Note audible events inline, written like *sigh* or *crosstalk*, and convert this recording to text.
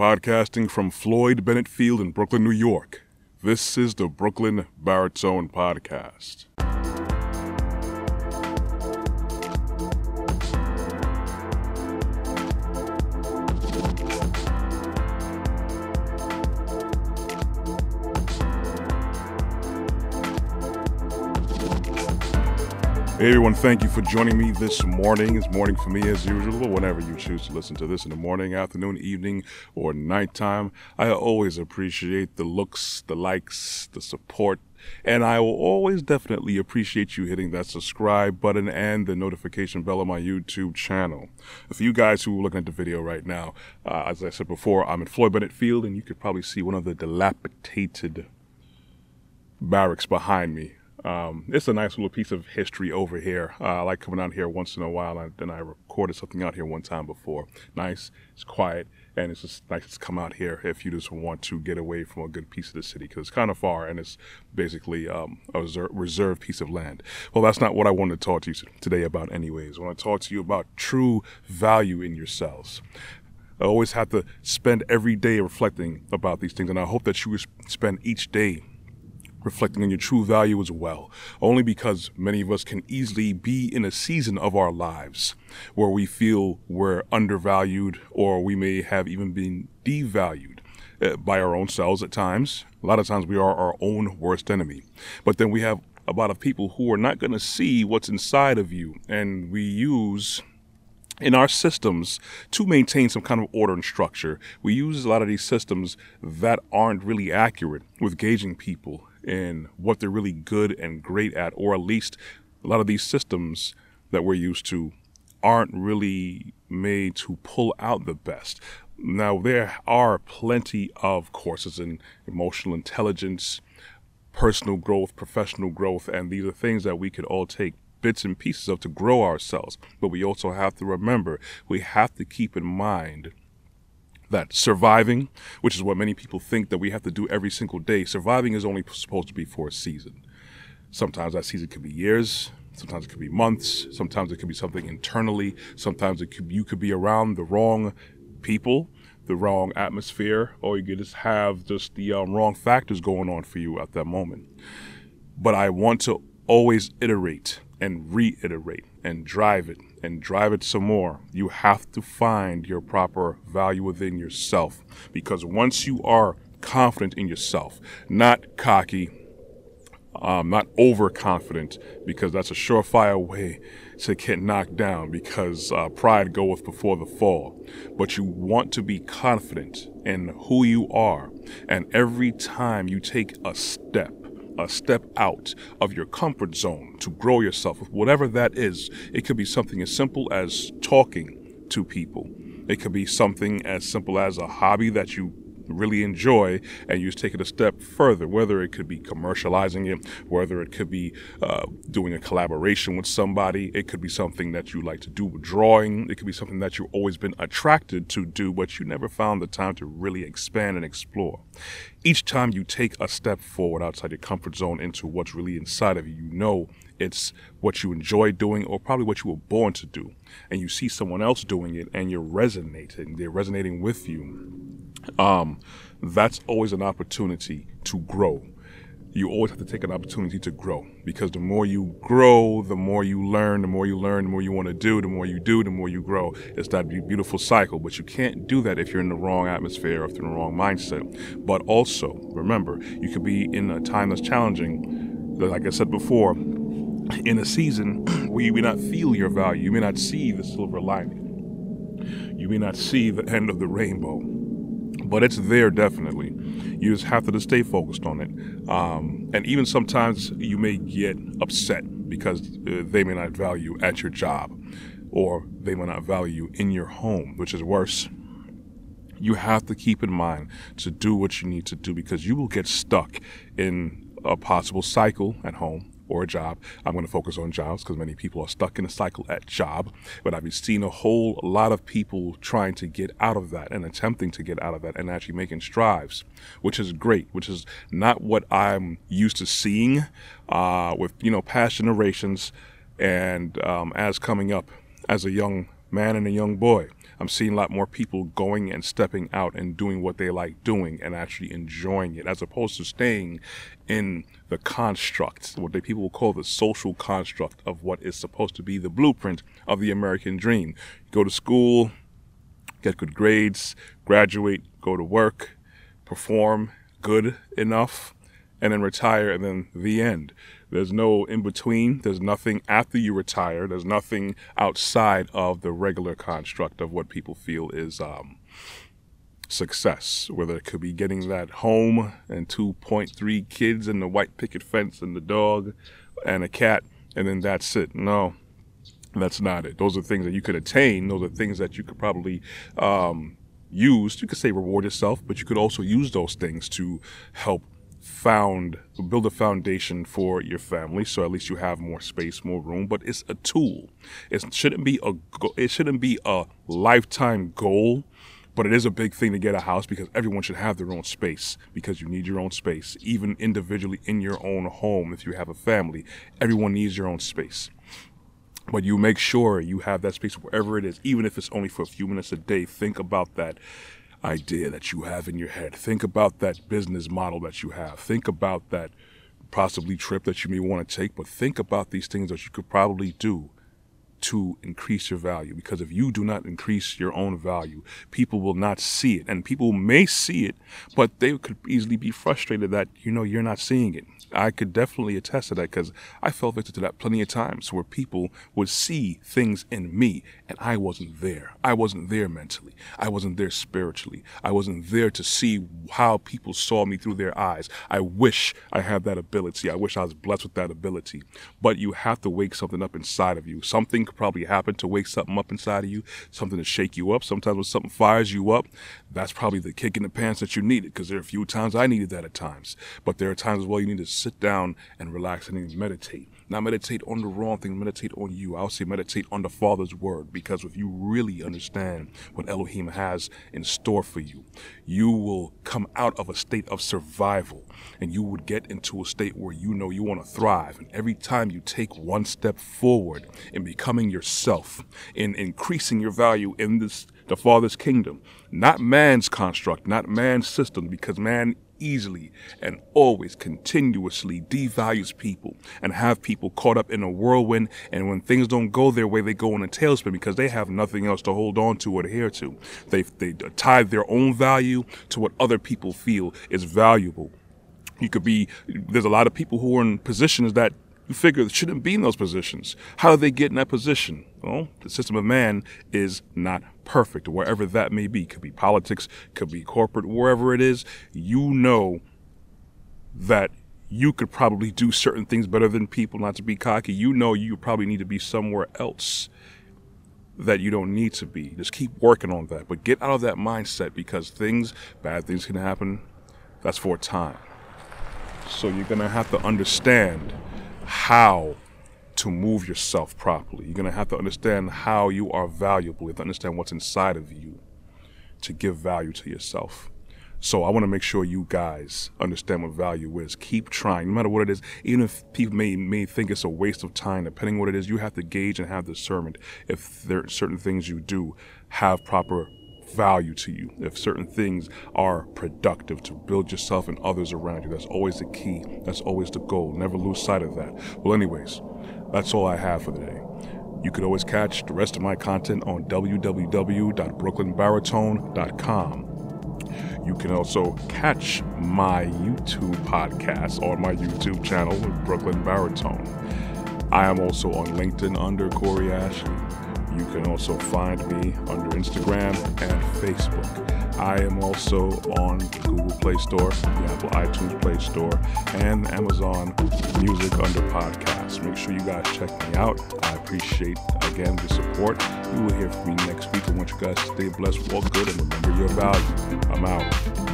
Podcasting from Floyd Bennett Field in Brooklyn, New York. This is the Brooklyn Baritone Podcast. Hey everyone, thank you for joining me this morning. It's morning for me as usual, whenever you choose to listen to this in the morning, afternoon, evening, or nighttime. I always appreciate the looks, the likes, the support, and I will always definitely appreciate you hitting that subscribe button and the notification bell on my YouTube channel. For you guys who are looking at the video right now, uh, as I said before, I'm at Floyd Bennett Field, and you could probably see one of the dilapidated barracks behind me. Um, it's a nice little piece of history over here. Uh, I like coming out here once in a while, and then I recorded something out here one time before. Nice, it's quiet, and it's just nice to come out here if you just want to get away from a good piece of the city because it's kind of far and it's basically um, a reserved piece of land. Well, that's not what I wanted to talk to you today about, anyways. I want to talk to you about true value in yourselves. I always have to spend every day reflecting about these things, and I hope that you spend each day reflecting on your true value as well, only because many of us can easily be in a season of our lives where we feel we're undervalued or we may have even been devalued uh, by our own selves at times. A lot of times we are our own worst enemy. But then we have a lot of people who are not going to see what's inside of you, and we use in our systems to maintain some kind of order and structure. We use a lot of these systems that aren't really accurate with gauging people in what they're really good and great at, or at least a lot of these systems that we're used to aren't really made to pull out the best. Now, there are plenty of courses in emotional intelligence, personal growth, professional growth, and these are things that we could all take bits and pieces of to grow ourselves. But we also have to remember, we have to keep in mind that surviving, which is what many people think that we have to do every single day, surviving is only supposed to be for a season. Sometimes that season could be years, sometimes it could be months, sometimes it could be something internally, sometimes it could, you could be around the wrong people, the wrong atmosphere, or you could just have just the um, wrong factors going on for you at that moment. But I want to always iterate and reiterate and drive it and drive it some more. You have to find your proper value within yourself because once you are confident in yourself, not cocky, um, not overconfident, because that's a surefire way to get knocked down because uh, pride goeth before the fall. But you want to be confident in who you are, and every time you take a step, a step out of your comfort zone to grow yourself, whatever that is. It could be something as simple as talking to people. It could be something as simple as a hobby that you really enjoy and you take it a step further, whether it could be commercializing it, whether it could be uh, doing a collaboration with somebody, it could be something that you like to do with drawing, it could be something that you've always been attracted to do, but you never found the time to really expand and explore. Each time you take a step forward outside your comfort zone into what's really inside of you, you know it's what you enjoy doing or probably what you were born to do. And you see someone else doing it and you're resonating, they're resonating with you um, that's always an opportunity to grow. You always have to take an opportunity to grow because the more you grow, the more you learn, the more you learn, the more you want to do, the more you do, the more you grow. It's that beautiful cycle, but you can't do that if you're in the wrong atmosphere or in the wrong mindset. But also, remember, you could be in a time that's challenging, like I said before, in a season *clears throat* where you may not feel your value, you may not see the silver lining, you may not see the end of the rainbow but it's there definitely. You just have to stay focused on it. Um, and even sometimes you may get upset because uh, they may not value at your job or they may not value you in your home, which is worse. You have to keep in mind to do what you need to do because you will get stuck in a possible cycle at home or a job. I'm going to focus on jobs because many people are stuck in a cycle at job. But I've seen a whole lot of people trying to get out of that and attempting to get out of that and actually making strives, which is great, which is not what I'm used to seeing uh, with, you know, past generations and um, as coming up as a young man and a young boy. I'm seeing a lot more people going and stepping out and doing what they like doing and actually enjoying it as opposed to staying in the construct, what people will call the social construct of what is supposed to be the blueprint of the American dream. Go to school, get good grades, graduate, go to work, perform good enough, and then retire, and then the end. There's no in between. There's nothing after you retire. There's nothing outside of the regular construct of what people feel is um, success. Whether it could be getting that home and 2.3 kids and the white picket fence and the dog and a cat, and then that's it. No, that's not it. Those are things that you could attain. Those are things that you could probably um, use. You could say reward yourself, but you could also use those things to help found build a foundation for your family so at least you have more space more room but it's a tool. It shouldn't be a it shouldn't be a lifetime goal but it is a big thing to get a house because everyone should have their own space because you need your own space even individually in your own home if you have a family. Everyone needs your own space. But you make sure you have that space wherever it is even if it's only for a few minutes a day. Think about that idea that you have in your head. Think about that business model that you have. Think about that possibly trip that you may want to take, but think about these things that you could probably do to increase your value because if you do not increase your own value, people will not see it. And people may see it, but they could easily be frustrated that, you know, you're not seeing it. I could definitely attest to that because I fell victim to that plenty of times where people would see things in me and I wasn't there. I wasn't there mentally. I wasn't there spiritually. I wasn't there to see how people saw me through their eyes. I wish I had that ability. I wish I was blessed with that ability. But you have to wake something up inside of you. Something could probably happen to wake something up inside of you, something to shake you up. Sometimes when something fires you up, that's probably the kick in the pants that you needed because there are a few times I needed that at times. But there are times as well you need to sit down and relax and meditate. Not meditate on the wrong thing, meditate on you. I'll say meditate on the Father's word because if you really understand what Elohim has in store for you, you will come out of a state of survival and you would get into a state where you know you want to thrive. And every time you take one step forward in becoming yourself, in increasing your value in this the Father's kingdom, not man's construct, not man's system, because man easily and always continuously devalues people and have people caught up in a whirlwind. And when things don't go their way, they go in a tailspin because they have nothing else to hold on to or adhere to. They they tie their own value to what other people feel is valuable. You could be. There's a lot of people who are in positions that you figure shouldn't be in those positions. How do they get in that position? Well, the system of man is not perfect, wherever that may be. Could be politics, could be corporate, wherever it is. You know that you could probably do certain things better than people, not to be cocky. You know you probably need to be somewhere else that you don't need to be. Just keep working on that. But get out of that mindset because things, bad things can happen. That's for a time. So you're going to have to understand how to move yourself properly. You're going to have to understand how you are valuable. You have to understand what's inside of you to give value to yourself. So I want to make sure you guys understand what value is. Keep trying, no matter what it is. Even if people may may think it's a waste of time, depending on what it is, you have to gauge and have discernment. If there are certain things you do have proper value to you, if certain things are productive to build yourself and others around you. That's always the key. That's always the goal. Never lose sight of that. Well, anyways, that's all I have for today. You could always catch the rest of my content on www.brooklynbaritone.com. You can also catch my YouTube podcast on my YouTube channel, Brooklyn Baritone. I am also on LinkedIn under Corey Ashley. You can also find me under Instagram and Facebook. I am also on Google Play Store, the Apple iTunes Play Store, and Amazon Music under podcasts. Make sure you guys check me out. I appreciate, again, the support. You will hear from me next week. I want you guys to stay blessed, walk good, and remember your value. I'm out.